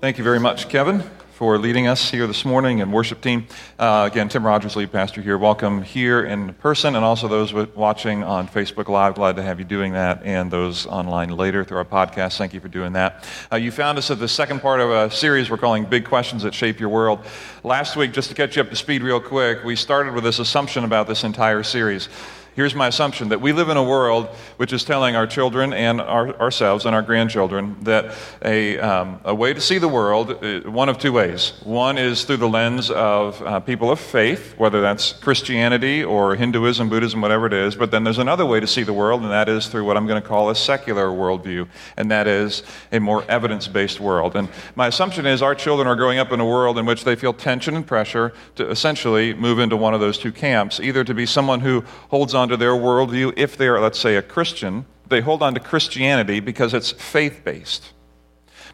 Thank you very much, Kevin, for leading us here this morning and worship team. Uh, again, Tim Rogers, lead pastor here. Welcome here in person and also those watching on Facebook Live. Glad to have you doing that and those online later through our podcast. Thank you for doing that. Uh, you found us at the second part of a series we're calling Big Questions That Shape Your World. Last week, just to catch you up to speed real quick, we started with this assumption about this entire series here's my assumption that we live in a world which is telling our children and our, ourselves and our grandchildren that a, um, a way to see the world, uh, one of two ways. One is through the lens of uh, people of faith, whether that's Christianity or Hinduism, Buddhism, whatever it is. But then there's another way to see the world, and that is through what I'm going to call a secular worldview, and that is a more evidence based world. And my assumption is our children are growing up in a world in which they feel tension and pressure to essentially move into one of those two camps, either to be someone who holds on to their worldview if they're, let's say, a Christian. They hold on to Christianity because it's faith based.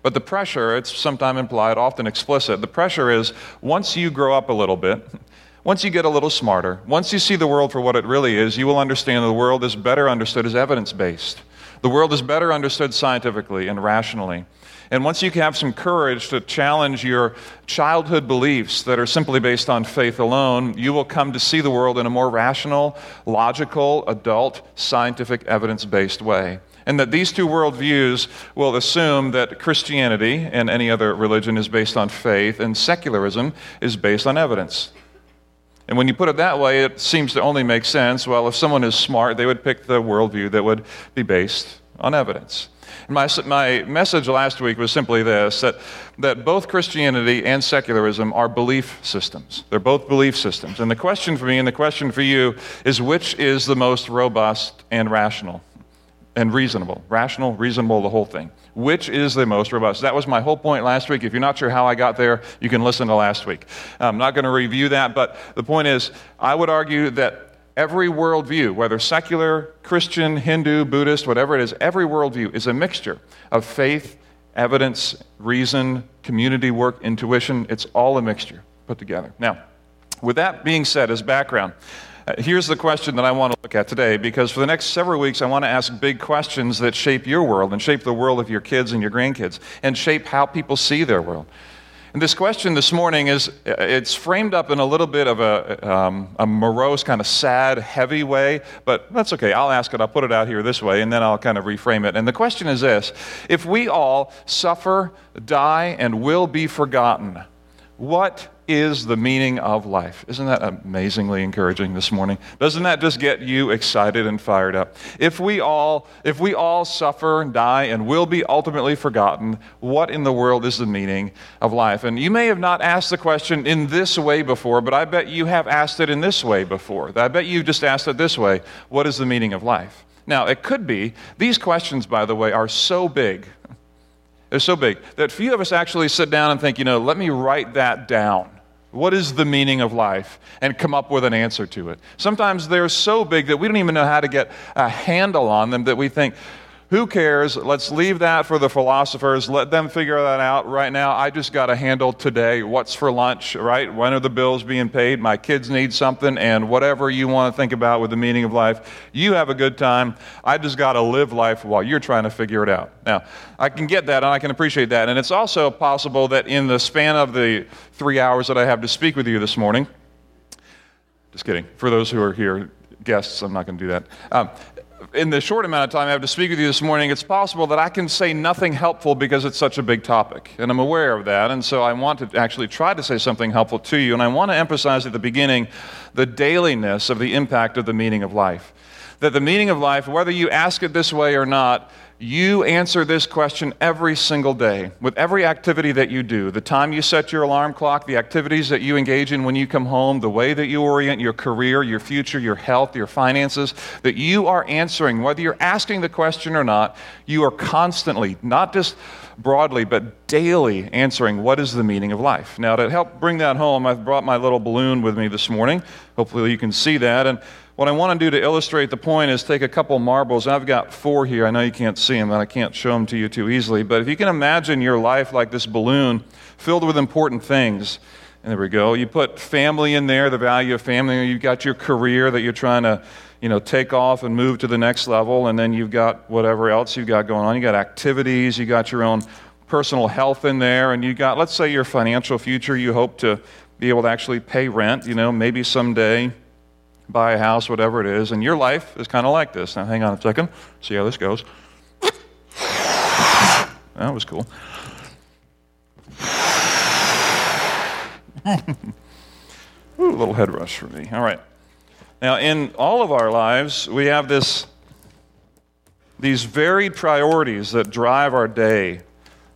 But the pressure, it's sometimes implied, often explicit. The pressure is once you grow up a little bit, once you get a little smarter, once you see the world for what it really is, you will understand the world is better understood as evidence based. The world is better understood scientifically and rationally. And once you have some courage to challenge your childhood beliefs that are simply based on faith alone, you will come to see the world in a more rational, logical, adult, scientific, evidence based way. And that these two worldviews will assume that Christianity and any other religion is based on faith, and secularism is based on evidence. And when you put it that way, it seems to only make sense. Well, if someone is smart, they would pick the worldview that would be based on evidence. My, my message last week was simply this that, that both Christianity and secularism are belief systems. They're both belief systems. And the question for me and the question for you is which is the most robust and rational and reasonable? Rational, reasonable, the whole thing. Which is the most robust? That was my whole point last week. If you're not sure how I got there, you can listen to last week. I'm not going to review that, but the point is, I would argue that Every worldview, whether secular, Christian, Hindu, Buddhist, whatever it is, every worldview is a mixture of faith, evidence, reason, community work, intuition. It's all a mixture put together. Now, with that being said, as background, uh, here's the question that I want to look at today because for the next several weeks, I want to ask big questions that shape your world and shape the world of your kids and your grandkids and shape how people see their world. And this question this morning is it's framed up in a little bit of a, um, a morose, kind of sad, heavy way, but that's okay. I'll ask it. I'll put it out here this way, and then I'll kind of reframe it. And the question is this If we all suffer, die, and will be forgotten, what is the meaning of life. Isn't that amazingly encouraging this morning? Doesn't that just get you excited and fired up? If we all if we all suffer and die and will be ultimately forgotten, what in the world is the meaning of life? And you may have not asked the question in this way before, but I bet you have asked it in this way before. I bet you just asked it this way, what is the meaning of life? Now, it could be these questions by the way are so big they're so big that few of us actually sit down and think, you know, let me write that down. What is the meaning of life? And come up with an answer to it. Sometimes they're so big that we don't even know how to get a handle on them that we think, who cares? Let's leave that for the philosophers. Let them figure that out. Right now, I just got to handle today. What's for lunch, right? When are the bills being paid? My kids need something, and whatever you want to think about with the meaning of life, you have a good time. I just got to live life while you're trying to figure it out. Now, I can get that and I can appreciate that. And it's also possible that in the span of the three hours that I have to speak with you this morning, just kidding. For those who are here, guests, I'm not going to do that. Um, in the short amount of time I have to speak with you this morning, it's possible that I can say nothing helpful because it's such a big topic. And I'm aware of that. And so I want to actually try to say something helpful to you. And I want to emphasize at the beginning the dailiness of the impact of the meaning of life. That the meaning of life, whether you ask it this way or not, you answer this question every single day with every activity that you do the time you set your alarm clock, the activities that you engage in when you come home, the way that you orient your career, your future, your health, your finances, that you are answering, whether you're asking the question or not, you are constantly, not just broadly, but daily answering what is the meaning of life. Now, to help bring that home, I've brought my little balloon with me this morning. Hopefully, you can see that. And what I want to do to illustrate the point is take a couple marbles. I've got four here. I know you can't see them, and I can't show them to you too easily. But if you can imagine your life like this balloon filled with important things, and there we go. You put family in there, the value of family. You've got your career that you're trying to, you know, take off and move to the next level, and then you've got whatever else you've got going on. You got activities. You got your own personal health in there, and you got, let's say, your financial future. You hope to be able to actually pay rent, you know, maybe someday buy a house, whatever it is, and your life is kind of like this. Now, hang on a second, see how this goes. That was cool. Ooh, a little head rush for me. All right. Now, in all of our lives, we have this, these varied priorities that drive our day,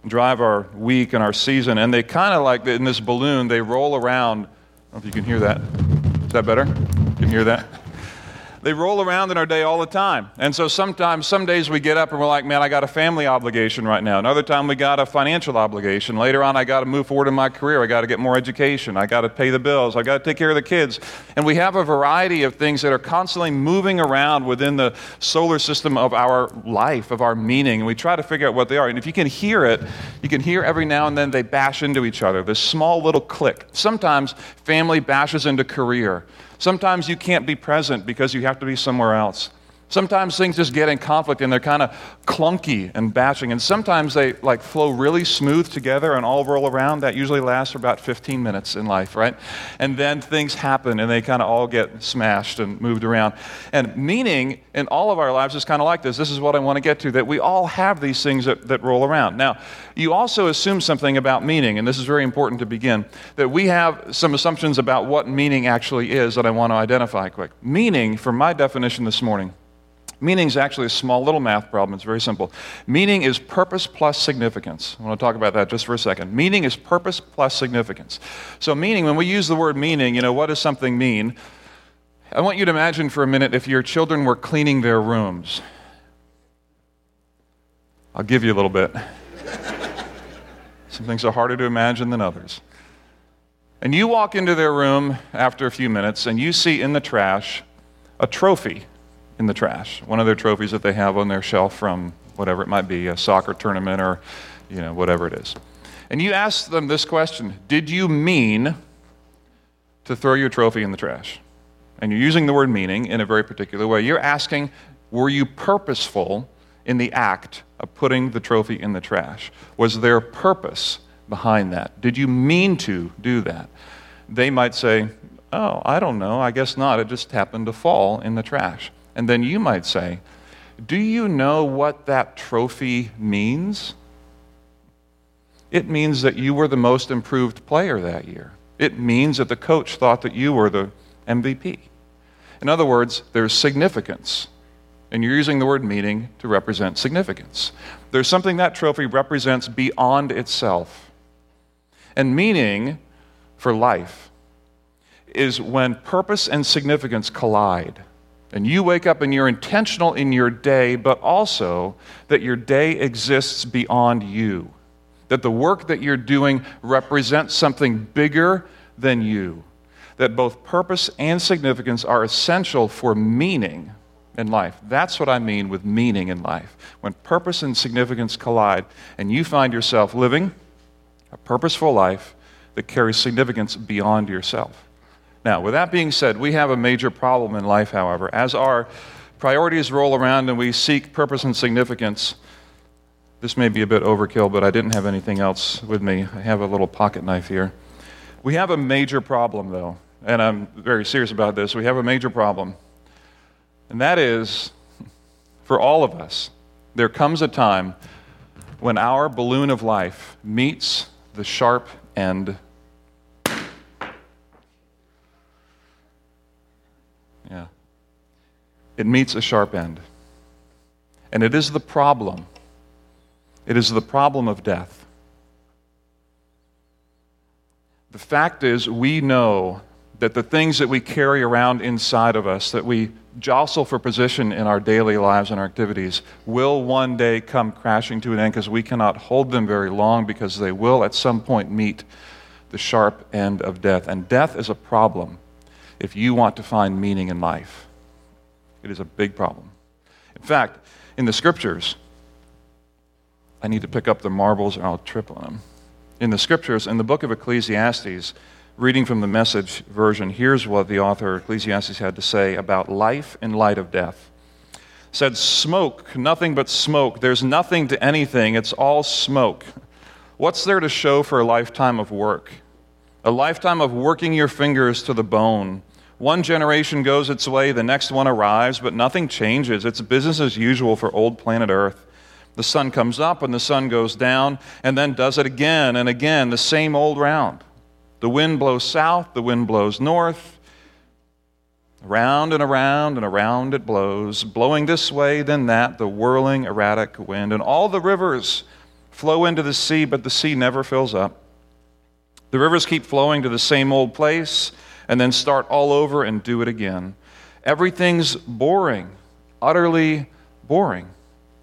drive our week and our season, and they kind of like in this balloon, they roll around. I don't know if you can hear that. Is that better? You can hear that? they roll around in our day all the time. And so sometimes, some days we get up and we're like, man, I got a family obligation right now. Another time we got a financial obligation. Later on, I got to move forward in my career. I got to get more education. I got to pay the bills. I got to take care of the kids. And we have a variety of things that are constantly moving around within the solar system of our life, of our meaning. And we try to figure out what they are. And if you can hear it, you can hear every now and then they bash into each other. This small little click. Sometimes family bashes into career. Sometimes you can't be present because you have to be somewhere else. Sometimes things just get in conflict and they're kind of clunky and bashing. And sometimes they like flow really smooth together and all roll around. That usually lasts for about 15 minutes in life, right? And then things happen and they kind of all get smashed and moved around. And meaning in all of our lives is kind of like this. This is what I want to get to that we all have these things that, that roll around. Now, you also assume something about meaning, and this is very important to begin, that we have some assumptions about what meaning actually is that I want to identify quick. Meaning, from my definition this morning, Meaning is actually a small little math problem. It's very simple. Meaning is purpose plus significance. I want to talk about that just for a second. Meaning is purpose plus significance. So, meaning, when we use the word meaning, you know, what does something mean? I want you to imagine for a minute if your children were cleaning their rooms. I'll give you a little bit. Some things are harder to imagine than others. And you walk into their room after a few minutes and you see in the trash a trophy in the trash. One of their trophies that they have on their shelf from whatever it might be, a soccer tournament or you know whatever it is. And you ask them this question, did you mean to throw your trophy in the trash? And you're using the word meaning in a very particular way. You're asking, were you purposeful in the act of putting the trophy in the trash? Was there purpose behind that? Did you mean to do that? They might say, Oh, I don't know. I guess not. It just happened to fall in the trash. And then you might say, Do you know what that trophy means? It means that you were the most improved player that year. It means that the coach thought that you were the MVP. In other words, there's significance. And you're using the word meaning to represent significance. There's something that trophy represents beyond itself. And meaning for life is when purpose and significance collide. And you wake up and you're intentional in your day, but also that your day exists beyond you. That the work that you're doing represents something bigger than you. That both purpose and significance are essential for meaning in life. That's what I mean with meaning in life. When purpose and significance collide, and you find yourself living a purposeful life that carries significance beyond yourself. Now, with that being said, we have a major problem in life, however. As our priorities roll around and we seek purpose and significance, this may be a bit overkill, but I didn't have anything else with me. I have a little pocket knife here. We have a major problem, though, and I'm very serious about this. We have a major problem, and that is for all of us, there comes a time when our balloon of life meets the sharp end it meets a sharp end. And it is the problem. It is the problem of death. The fact is, we know that the things that we carry around inside of us, that we jostle for position in our daily lives and our activities, will one day come crashing to an end because we cannot hold them very long because they will at some point meet the sharp end of death. And death is a problem if you want to find meaning in life. It is a big problem. In fact, in the scriptures, I need to pick up the marbles or I'll trip on them. In the scriptures, in the book of Ecclesiastes, reading from the message version, here's what the author Ecclesiastes had to say about life in light of death. Said, Smoke, nothing but smoke. There's nothing to anything, it's all smoke. What's there to show for a lifetime of work? A lifetime of working your fingers to the bone. One generation goes its way, the next one arrives, but nothing changes. It's business as usual for old planet Earth. The sun comes up and the sun goes down, and then does it again and again, the same old round. The wind blows south, the wind blows north. Around and around and around it blows, blowing this way, then that, the whirling, erratic wind. And all the rivers flow into the sea, but the sea never fills up. The rivers keep flowing to the same old place and then start all over and do it again. Everything's boring, utterly boring.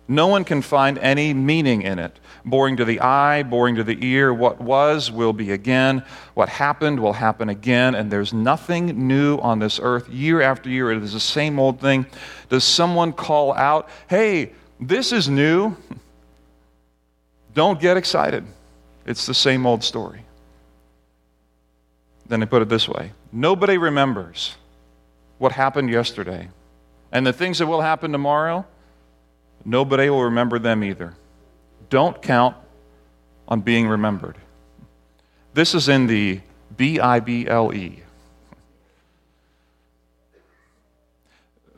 No one can find any meaning in it. Boring to the eye, boring to the ear. What was will be again. What happened will happen again. And there's nothing new on this earth. Year after year, it is the same old thing. Does someone call out, hey, this is new? Don't get excited. It's the same old story. Then they put it this way Nobody remembers what happened yesterday. And the things that will happen tomorrow, Nobody will remember them either. Don't count on being remembered. This is in the B I B L E.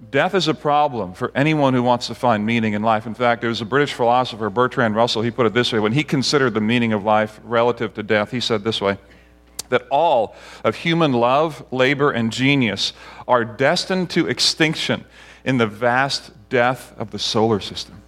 Death is a problem for anyone who wants to find meaning in life. In fact, there was a British philosopher, Bertrand Russell, he put it this way when he considered the meaning of life relative to death, he said this way that all of human love, labor, and genius are destined to extinction in the vast death of the solar system.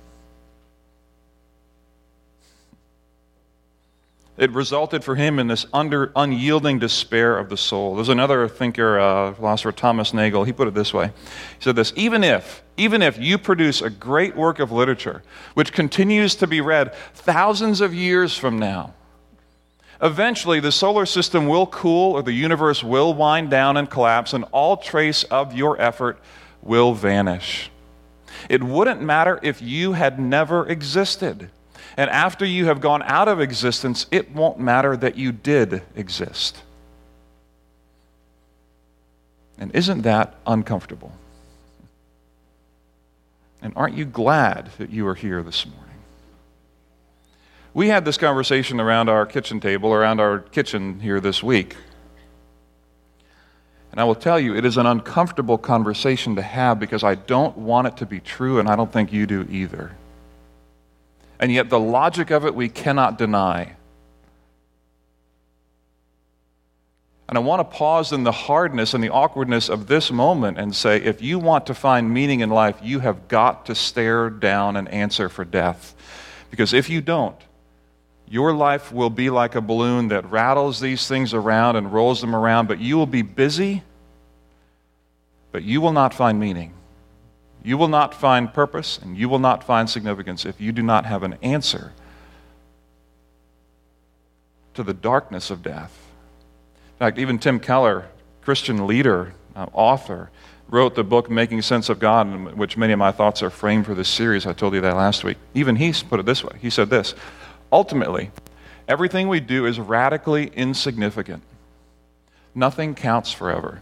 It resulted for him in this under, unyielding despair of the soul. There's another thinker, uh, philosopher Thomas Nagel. He put it this way. He said this: even if, even if you produce a great work of literature which continues to be read thousands of years from now, eventually the solar system will cool or the universe will wind down and collapse, and all trace of your effort will vanish. It wouldn't matter if you had never existed. And after you have gone out of existence, it won't matter that you did exist. And isn't that uncomfortable? And aren't you glad that you are here this morning? We had this conversation around our kitchen table, around our kitchen here this week. And I will tell you, it is an uncomfortable conversation to have because I don't want it to be true, and I don't think you do either. And yet, the logic of it we cannot deny. And I want to pause in the hardness and the awkwardness of this moment and say if you want to find meaning in life, you have got to stare down and answer for death. Because if you don't, your life will be like a balloon that rattles these things around and rolls them around, but you will be busy, but you will not find meaning. You will not find purpose, and you will not find significance if you do not have an answer to the darkness of death. In fact, even Tim Keller, Christian leader, uh, author, wrote the book Making Sense of God, in which many of my thoughts are framed for this series. I told you that last week. Even he put it this way He said this Ultimately, everything we do is radically insignificant. Nothing counts forever.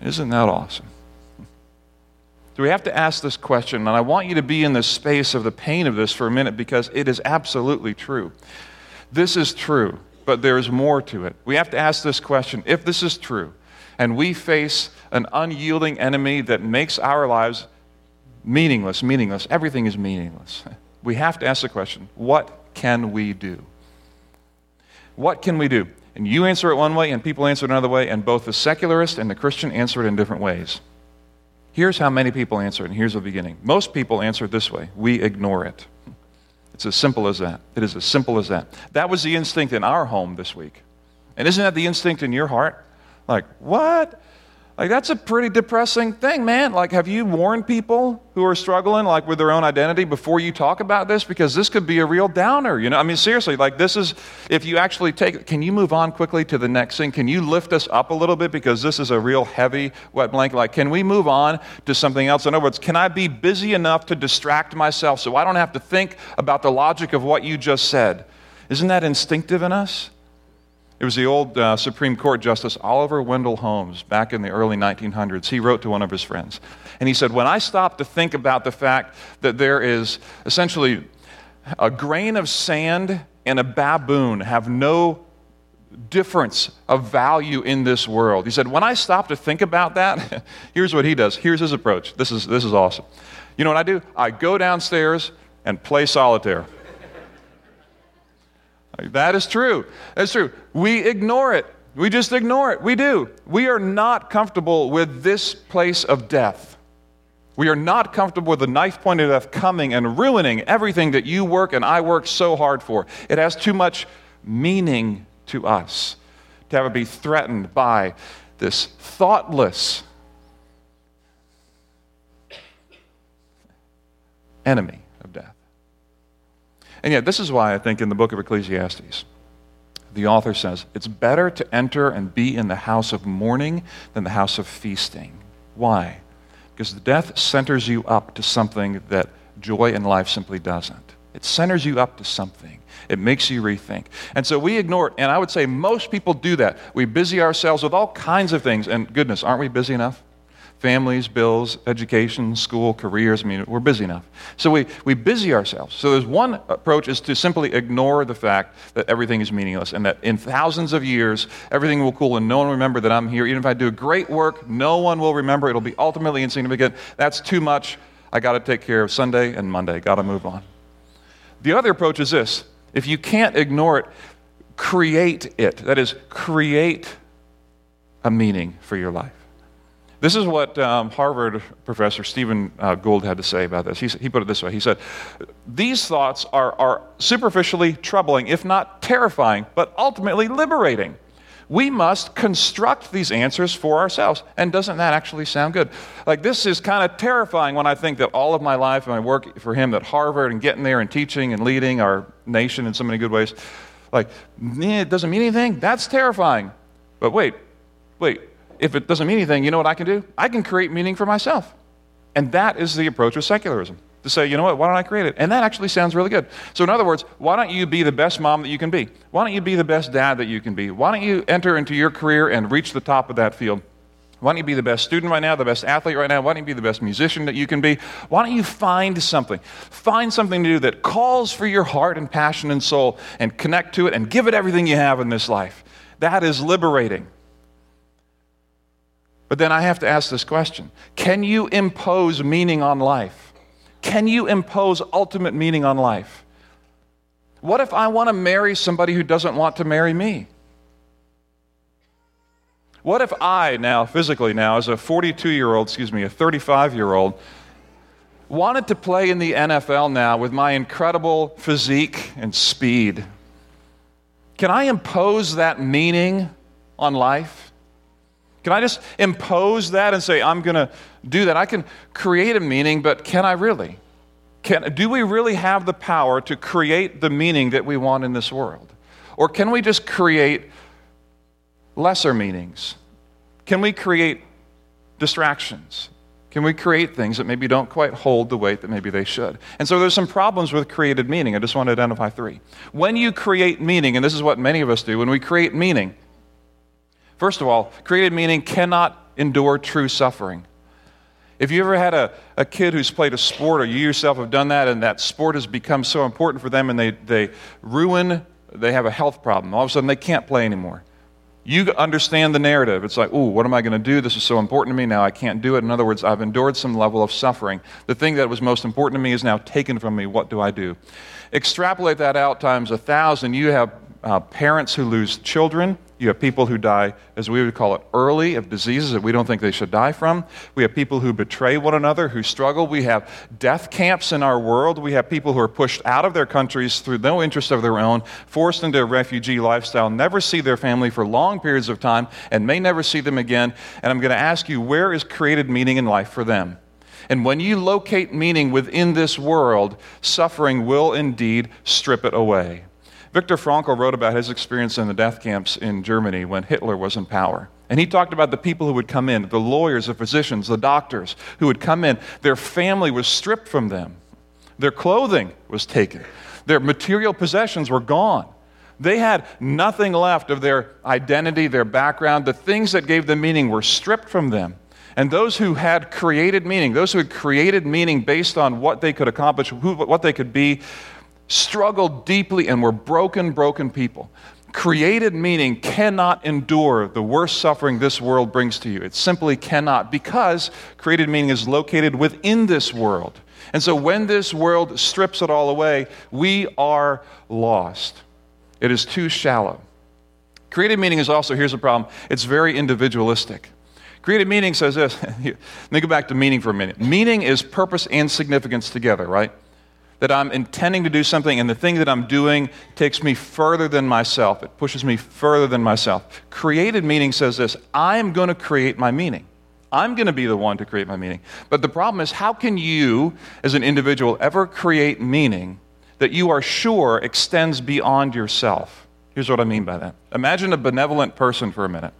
Isn't that awesome? So we have to ask this question, and I want you to be in the space of the pain of this for a minute because it is absolutely true. This is true, but there is more to it. We have to ask this question if this is true, and we face an unyielding enemy that makes our lives meaningless, meaningless, everything is meaningless. We have to ask the question what can we do? What can we do? And you answer it one way, and people answer it another way, and both the secularist and the Christian answer it in different ways. Here's how many people answer it, and here's the beginning. Most people answer it this way we ignore it. It's as simple as that. It is as simple as that. That was the instinct in our home this week. And isn't that the instinct in your heart? Like, what? Like, that's a pretty depressing thing, man. Like, have you warned people who are struggling, like, with their own identity before you talk about this? Because this could be a real downer, you know? I mean, seriously, like, this is, if you actually take, can you move on quickly to the next thing? Can you lift us up a little bit? Because this is a real heavy, wet blanket. Like, can we move on to something else? In other words, can I be busy enough to distract myself so I don't have to think about the logic of what you just said? Isn't that instinctive in us? It was the old uh, Supreme Court Justice Oliver Wendell Holmes back in the early 1900s. He wrote to one of his friends. And he said, When I stop to think about the fact that there is essentially a grain of sand and a baboon have no difference of value in this world. He said, When I stop to think about that, here's what he does. Here's his approach. This is, this is awesome. You know what I do? I go downstairs and play solitaire. That is true. That's true. We ignore it. We just ignore it. We do. We are not comfortable with this place of death. We are not comfortable with the knife point of death coming and ruining everything that you work and I work so hard for. It has too much meaning to us to have it be threatened by this thoughtless enemy of death. And yet, this is why I think in the book of Ecclesiastes, the author says it's better to enter and be in the house of mourning than the house of feasting. Why? Because the death centers you up to something that joy in life simply doesn't. It centers you up to something. It makes you rethink. And so we ignore it. And I would say most people do that. We busy ourselves with all kinds of things. And goodness, aren't we busy enough? Families, bills, education, school, careers. I mean, we're busy enough. So we, we busy ourselves. So there's one approach is to simply ignore the fact that everything is meaningless and that in thousands of years, everything will cool and no one will remember that I'm here. Even if I do great work, no one will remember. It'll be ultimately insignificant. That's too much. I got to take care of Sunday and Monday. Got to move on. The other approach is this if you can't ignore it, create it. That is, create a meaning for your life. This is what um, Harvard professor Stephen uh, Gould had to say about this. He, he put it this way He said, These thoughts are, are superficially troubling, if not terrifying, but ultimately liberating we must construct these answers for ourselves. And doesn't that actually sound good? Like, this is kind of terrifying when I think that all of my life and my work for him at Harvard and getting there and teaching and leading our nation in so many good ways, like, it doesn't mean anything? That's terrifying. But wait, wait. If it doesn't mean anything, you know what I can do? I can create meaning for myself. And that is the approach of secularism to say, you know what, why don't I create it? And that actually sounds really good. So, in other words, why don't you be the best mom that you can be? Why don't you be the best dad that you can be? Why don't you enter into your career and reach the top of that field? Why don't you be the best student right now, the best athlete right now? Why don't you be the best musician that you can be? Why don't you find something? Find something to do that calls for your heart and passion and soul and connect to it and give it everything you have in this life. That is liberating. But then I have to ask this question Can you impose meaning on life? Can you impose ultimate meaning on life? What if I want to marry somebody who doesn't want to marry me? What if I, now, physically now, as a 42 year old, excuse me, a 35 year old, wanted to play in the NFL now with my incredible physique and speed? Can I impose that meaning on life? Can I just impose that and say, I'm going to do that? I can create a meaning, but can I really? Can, do we really have the power to create the meaning that we want in this world? Or can we just create lesser meanings? Can we create distractions? Can we create things that maybe don't quite hold the weight that maybe they should? And so there's some problems with created meaning. I just want to identify three. When you create meaning, and this is what many of us do, when we create meaning, First of all, created meaning cannot endure true suffering. If you ever had a, a kid who's played a sport, or you yourself have done that, and that sport has become so important for them, and they, they ruin, they have a health problem. All of a sudden, they can't play anymore. You understand the narrative. It's like, ooh, what am I going to do? This is so important to me. Now I can't do it. In other words, I've endured some level of suffering. The thing that was most important to me is now taken from me. What do I do? Extrapolate that out times a thousand. You have uh, parents who lose children. You have people who die, as we would call it, early of diseases that we don't think they should die from. We have people who betray one another, who struggle. We have death camps in our world. We have people who are pushed out of their countries through no interest of their own, forced into a refugee lifestyle, never see their family for long periods of time, and may never see them again. And I'm going to ask you, where is created meaning in life for them? And when you locate meaning within this world, suffering will indeed strip it away. Viktor Frankl wrote about his experience in the death camps in Germany when Hitler was in power. And he talked about the people who would come in the lawyers, the physicians, the doctors who would come in. Their family was stripped from them, their clothing was taken, their material possessions were gone. They had nothing left of their identity, their background. The things that gave them meaning were stripped from them. And those who had created meaning, those who had created meaning based on what they could accomplish, who, what they could be, struggle deeply and we're broken, broken people. Created meaning cannot endure the worst suffering this world brings to you. It simply cannot because created meaning is located within this world. And so when this world strips it all away, we are lost. It is too shallow. Created meaning is also, here's the problem, it's very individualistic. Created meaning says this. Let me go back to meaning for a minute. Meaning is purpose and significance together, right? That I'm intending to do something, and the thing that I'm doing takes me further than myself. It pushes me further than myself. Created meaning says this I'm going to create my meaning. I'm going to be the one to create my meaning. But the problem is, how can you, as an individual, ever create meaning that you are sure extends beyond yourself? Here's what I mean by that. Imagine a benevolent person for a minute.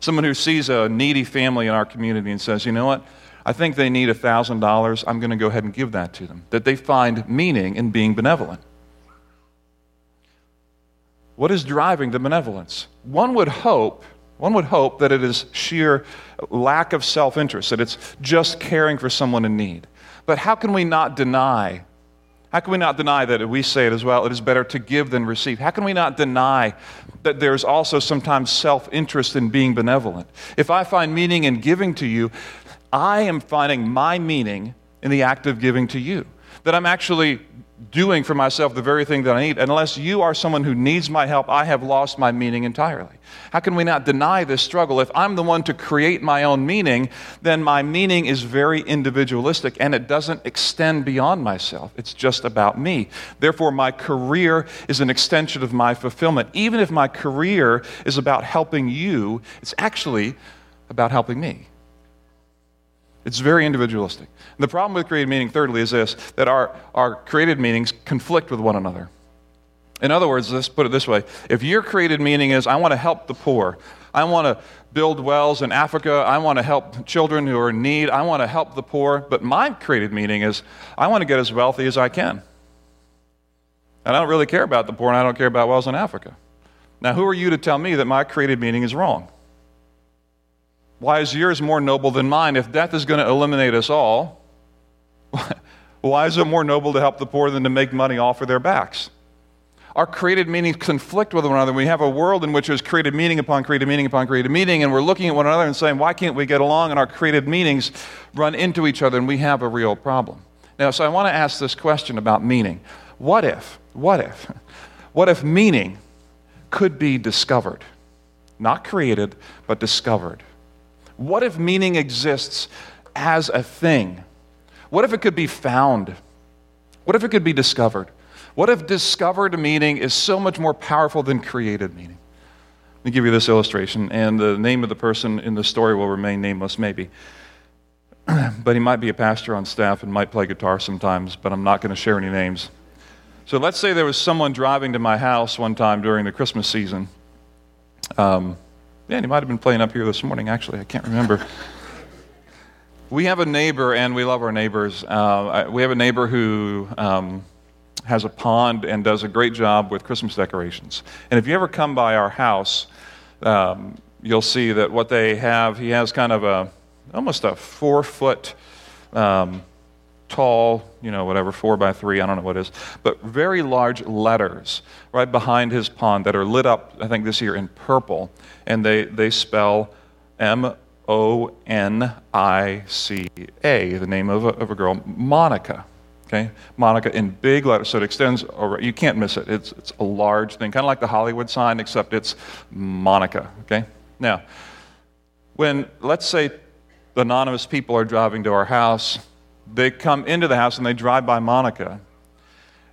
Someone who sees a needy family in our community and says, you know what? I think they need $1,000. I'm going to go ahead and give that to them. That they find meaning in being benevolent. What is driving the benevolence? One would hope, one would hope that it is sheer lack of self-interest, that it's just caring for someone in need. But how can we not deny how can we not deny that we say it as well? It is better to give than receive. How can we not deny that there's also sometimes self interest in being benevolent? If I find meaning in giving to you, I am finding my meaning in the act of giving to you. That I'm actually doing for myself the very thing that I need. Unless you are someone who needs my help, I have lost my meaning entirely. How can we not deny this struggle? If I'm the one to create my own meaning, then my meaning is very individualistic and it doesn't extend beyond myself. It's just about me. Therefore, my career is an extension of my fulfillment. Even if my career is about helping you, it's actually about helping me. It's very individualistic. And the problem with created meaning, thirdly, is this that our, our created meanings conflict with one another. In other words, let's put it this way if your created meaning is, I want to help the poor, I want to build wells in Africa, I want to help children who are in need, I want to help the poor, but my created meaning is, I want to get as wealthy as I can. And I don't really care about the poor, and I don't care about wells in Africa. Now, who are you to tell me that my created meaning is wrong? Why is yours more noble than mine? If death is going to eliminate us all, why is it more noble to help the poor than to make money off of their backs? Our created meanings conflict with one another. We have a world in which there's created meaning upon created meaning upon created meaning, and we're looking at one another and saying, why can't we get along? And our created meanings run into each other, and we have a real problem. Now, so I want to ask this question about meaning. What if, what if, what if meaning could be discovered? Not created, but discovered. What if meaning exists as a thing? What if it could be found? What if it could be discovered? What if discovered meaning is so much more powerful than created meaning? Let me give you this illustration, and the name of the person in the story will remain nameless, maybe. but he might be a pastor on staff and might play guitar sometimes, but I'm not going to share any names. So let's say there was someone driving to my house one time during the Christmas season. Um, yeah, he might have been playing up here this morning, actually. I can't remember. we have a neighbor, and we love our neighbors. Uh, we have a neighbor who um, has a pond and does a great job with Christmas decorations. And if you ever come by our house, um, you'll see that what they have, he has kind of a almost a four foot um, tall, you know, whatever, four by three, I don't know what it is, but very large letters right behind his pond that are lit up, I think this year, in purple. And they, they spell M O N I C A, the name of a, of a girl, Monica. Okay? Monica in big letters, so it extends over, you can't miss it. It's, it's a large thing, kind of like the Hollywood sign, except it's Monica. Okay? Now, when, let's say, the anonymous people are driving to our house, they come into the house and they drive by Monica.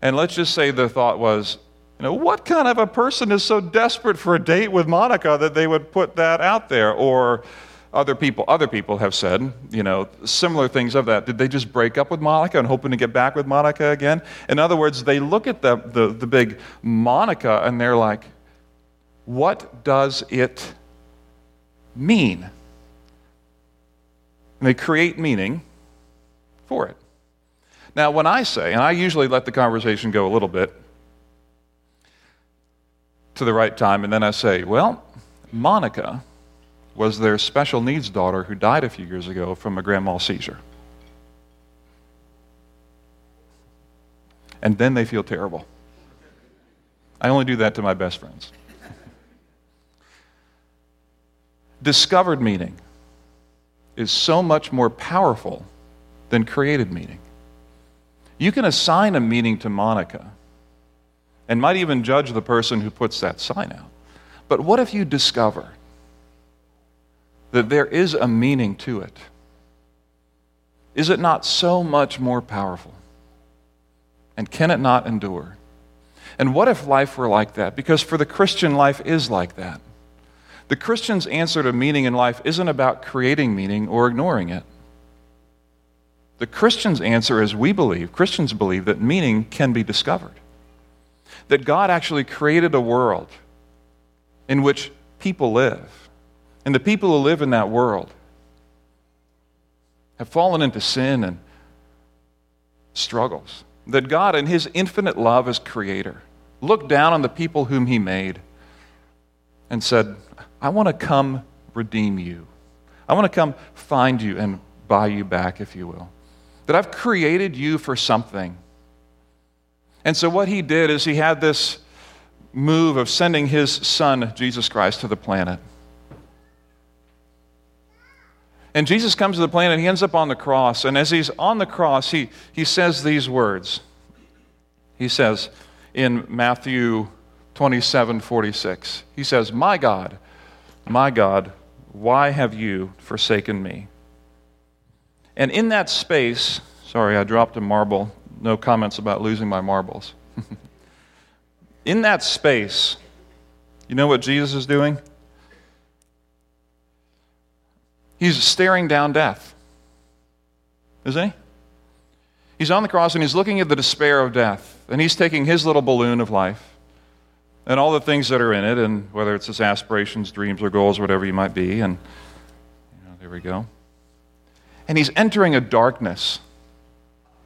And let's just say the thought was, you know, what kind of a person is so desperate for a date with Monica that they would put that out there? Or other people, other people have said, you know, similar things of that. Did they just break up with Monica and hoping to get back with Monica again? In other words, they look at the, the, the big Monica and they're like, what does it mean? And they create meaning for it. Now, when I say, and I usually let the conversation go a little bit to the right time, and then I say, well, Monica was their special needs daughter who died a few years ago from a grand mal seizure. and then they feel terrible. I only do that to my best friends. Discovered meaning is so much more powerful than created meaning. You can assign a meaning to Monica and might even judge the person who puts that sign out. But what if you discover that there is a meaning to it? Is it not so much more powerful? And can it not endure? And what if life were like that? Because for the Christian, life is like that. The Christian's answer to meaning in life isn't about creating meaning or ignoring it. The Christian's answer is we believe, Christians believe, that meaning can be discovered. That God actually created a world in which people live. And the people who live in that world have fallen into sin and struggles. That God, in His infinite love as Creator, looked down on the people whom He made and said, I want to come redeem you. I want to come find you and buy you back, if you will. That I've created you for something. And so, what He did is He had this move of sending His Son, Jesus Christ, to the planet. And Jesus comes to the planet, he ends up on the cross. And as he's on the cross, he, he says these words. He says in Matthew 27 46, he says, My God, my God, why have you forsaken me? And in that space, sorry, I dropped a marble. No comments about losing my marbles. in that space, you know what Jesus is doing? He's staring down death. Isn't he? He's on the cross and he's looking at the despair of death. And he's taking his little balloon of life and all the things that are in it, and whether it's his aspirations, dreams, or goals, whatever you might be. And you know, there we go. And he's entering a darkness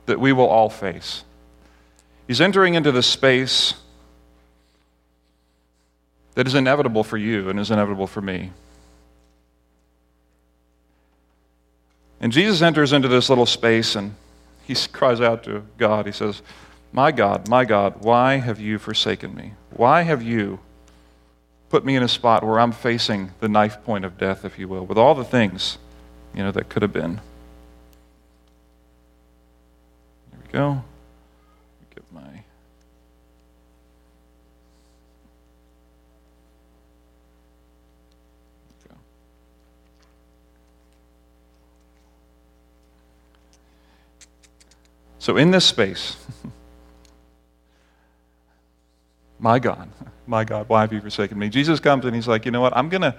that we will all face. He's entering into the space that is inevitable for you and is inevitable for me. And Jesus enters into this little space and he cries out to God. He says, My God, my God, why have you forsaken me? Why have you put me in a spot where I'm facing the knife point of death, if you will, with all the things, you know, that could have been? There we go. So, in this space, my God, my God, why have you forsaken me? Jesus comes and he's like, you know what? I'm going to.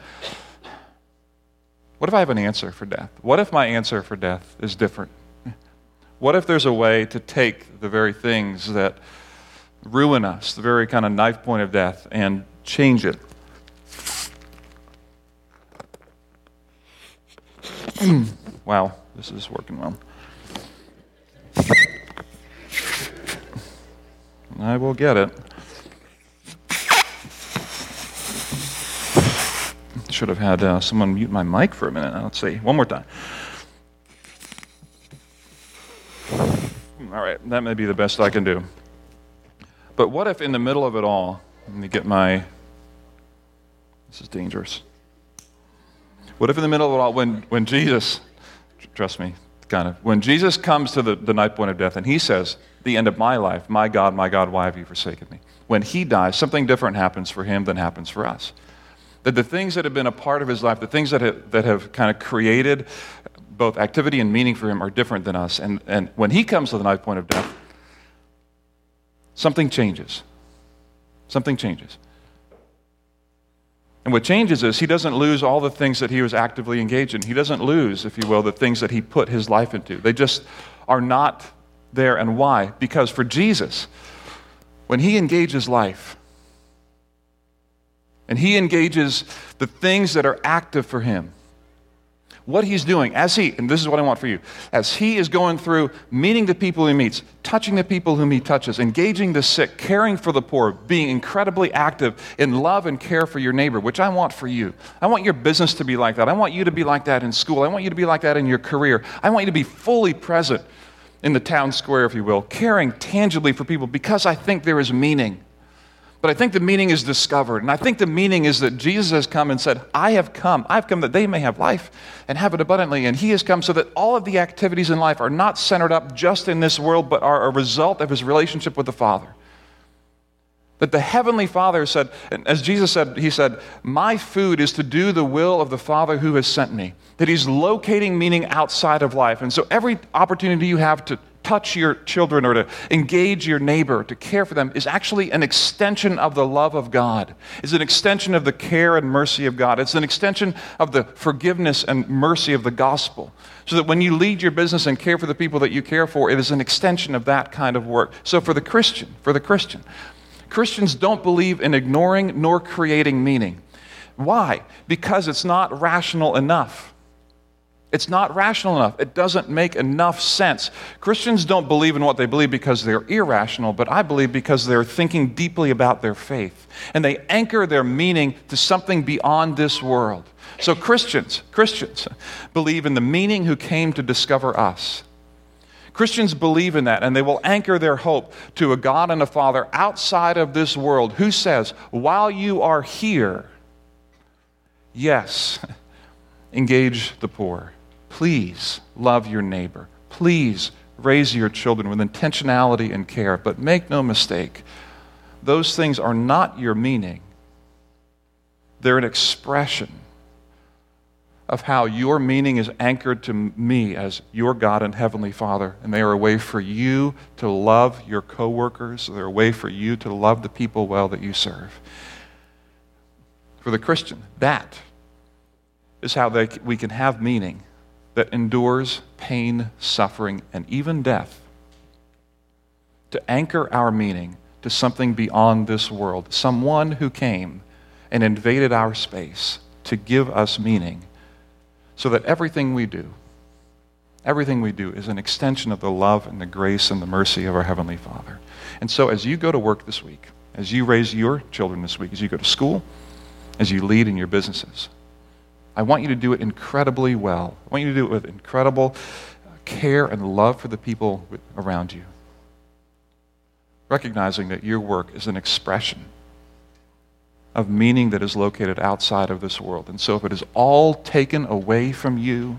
What if I have an answer for death? What if my answer for death is different? What if there's a way to take the very things that ruin us, the very kind of knife point of death, and change it? wow, this is working well. I will get it. Should have had uh, someone mute my mic for a minute. Let's see. One more time. That may be the best I can do. But what if in the middle of it all, let me get my. This is dangerous. What if in the middle of it all, when, when Jesus, trust me, kind of, when Jesus comes to the, the night point of death and he says, the end of my life. My God, my God, why have you forsaken me? When he dies, something different happens for him than happens for us. That the things that have been a part of his life, the things that have, that have kind of created both activity and meaning for him are different than us. And, and when he comes to the knife point of death, something changes. Something changes. And what changes is he doesn't lose all the things that he was actively engaged in. He doesn't lose, if you will, the things that he put his life into. They just are not there. And why? Because for Jesus, when he engages life, and he engages the things that are active for him, what he's doing as he, and this is what I want for you, as he is going through meeting the people he meets, touching the people whom he touches, engaging the sick, caring for the poor, being incredibly active in love and care for your neighbor, which I want for you. I want your business to be like that. I want you to be like that in school. I want you to be like that in your career. I want you to be fully present in the town square, if you will, caring tangibly for people because I think there is meaning. But I think the meaning is discovered. And I think the meaning is that Jesus has come and said, I have come. I've come that they may have life and have it abundantly. And He has come so that all of the activities in life are not centered up just in this world, but are a result of His relationship with the Father. That the Heavenly Father said, as Jesus said, He said, My food is to do the will of the Father who has sent me. That He's locating meaning outside of life. And so every opportunity you have to touch your children or to engage your neighbor, to care for them, is actually an extension of the love of God. It's an extension of the care and mercy of God. It's an extension of the forgiveness and mercy of the gospel. So that when you lead your business and care for the people that you care for, it is an extension of that kind of work. So for the Christian, for the Christian, Christians don't believe in ignoring nor creating meaning. Why? Because it's not rational enough. It's not rational enough. It doesn't make enough sense. Christians don't believe in what they believe because they're irrational, but I believe because they're thinking deeply about their faith. And they anchor their meaning to something beyond this world. So Christians, Christians believe in the meaning who came to discover us. Christians believe in that, and they will anchor their hope to a God and a Father outside of this world who says, while you are here, yes, engage the poor Please love your neighbor. Please raise your children with intentionality and care. But make no mistake, those things are not your meaning, they're an expression of how your meaning is anchored to me as your God and Heavenly Father. And they are a way for you to love your coworkers. They're a way for you to love the people well that you serve. For the Christian, that is how they, we can have meaning that endures pain, suffering, and even death, to anchor our meaning to something beyond this world, someone who came and invaded our space to give us meaning, so that everything we do, everything we do is an extension of the love and the grace and the mercy of our Heavenly Father. And so, as you go to work this week, as you raise your children this week, as you go to school, as you lead in your businesses, I want you to do it incredibly well. I want you to do it with incredible care and love for the people around you. Recognizing that your work is an expression of meaning that is located outside of this world. And so if it is all taken away from you,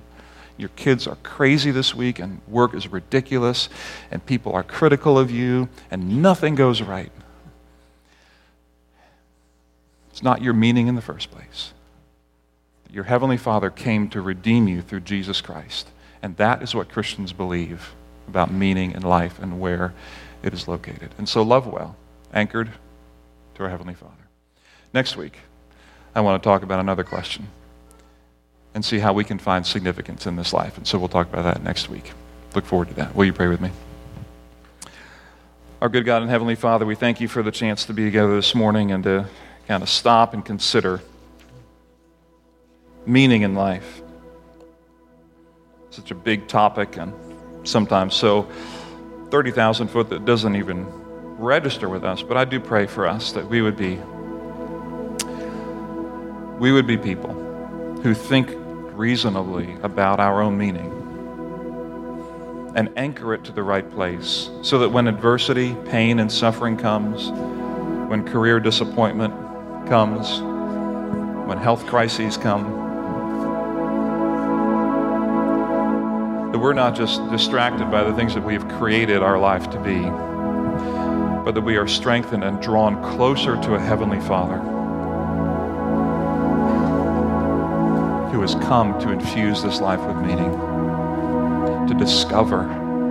your kids are crazy this week and work is ridiculous and people are critical of you and nothing goes right. It's not your meaning in the first place your Heavenly Father came to redeem you through Jesus Christ. And that is what Christians believe about meaning in life and where it is located. And so love well, anchored to our Heavenly Father. Next week, I want to talk about another question and see how we can find significance in this life. And so we'll talk about that next week. Look forward to that. Will you pray with me? Our good God and Heavenly Father, we thank you for the chance to be together this morning and to kind of stop and consider meaning in life. Such a big topic, and sometimes so 30,000 foot that doesn't even register with us. But I do pray for us that we would be we would be people who think reasonably about our own meaning and anchor it to the right place so that when adversity, pain, and suffering comes, when career disappointment comes, when health crises come, that we're not just distracted by the things that we have created our life to be, but that we are strengthened and drawn closer to a Heavenly Father who has come to infuse this life with meaning, to discover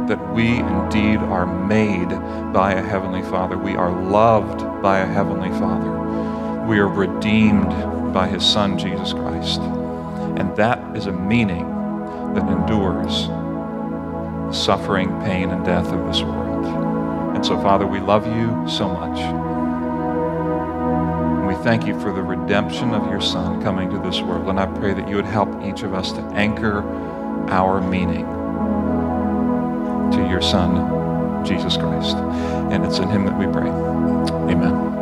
that we indeed are made by a Heavenly Father. We are loved by a Heavenly Father. We are redeemed by His Son, Jesus Christ. And that is a meaning that endures suffering, pain, and death of this world. And so, Father, we love you so much. And we thank you for the redemption of your Son coming to this world. And I pray that you would help each of us to anchor our meaning to your Son, Jesus Christ. And it's in him that we pray. Amen.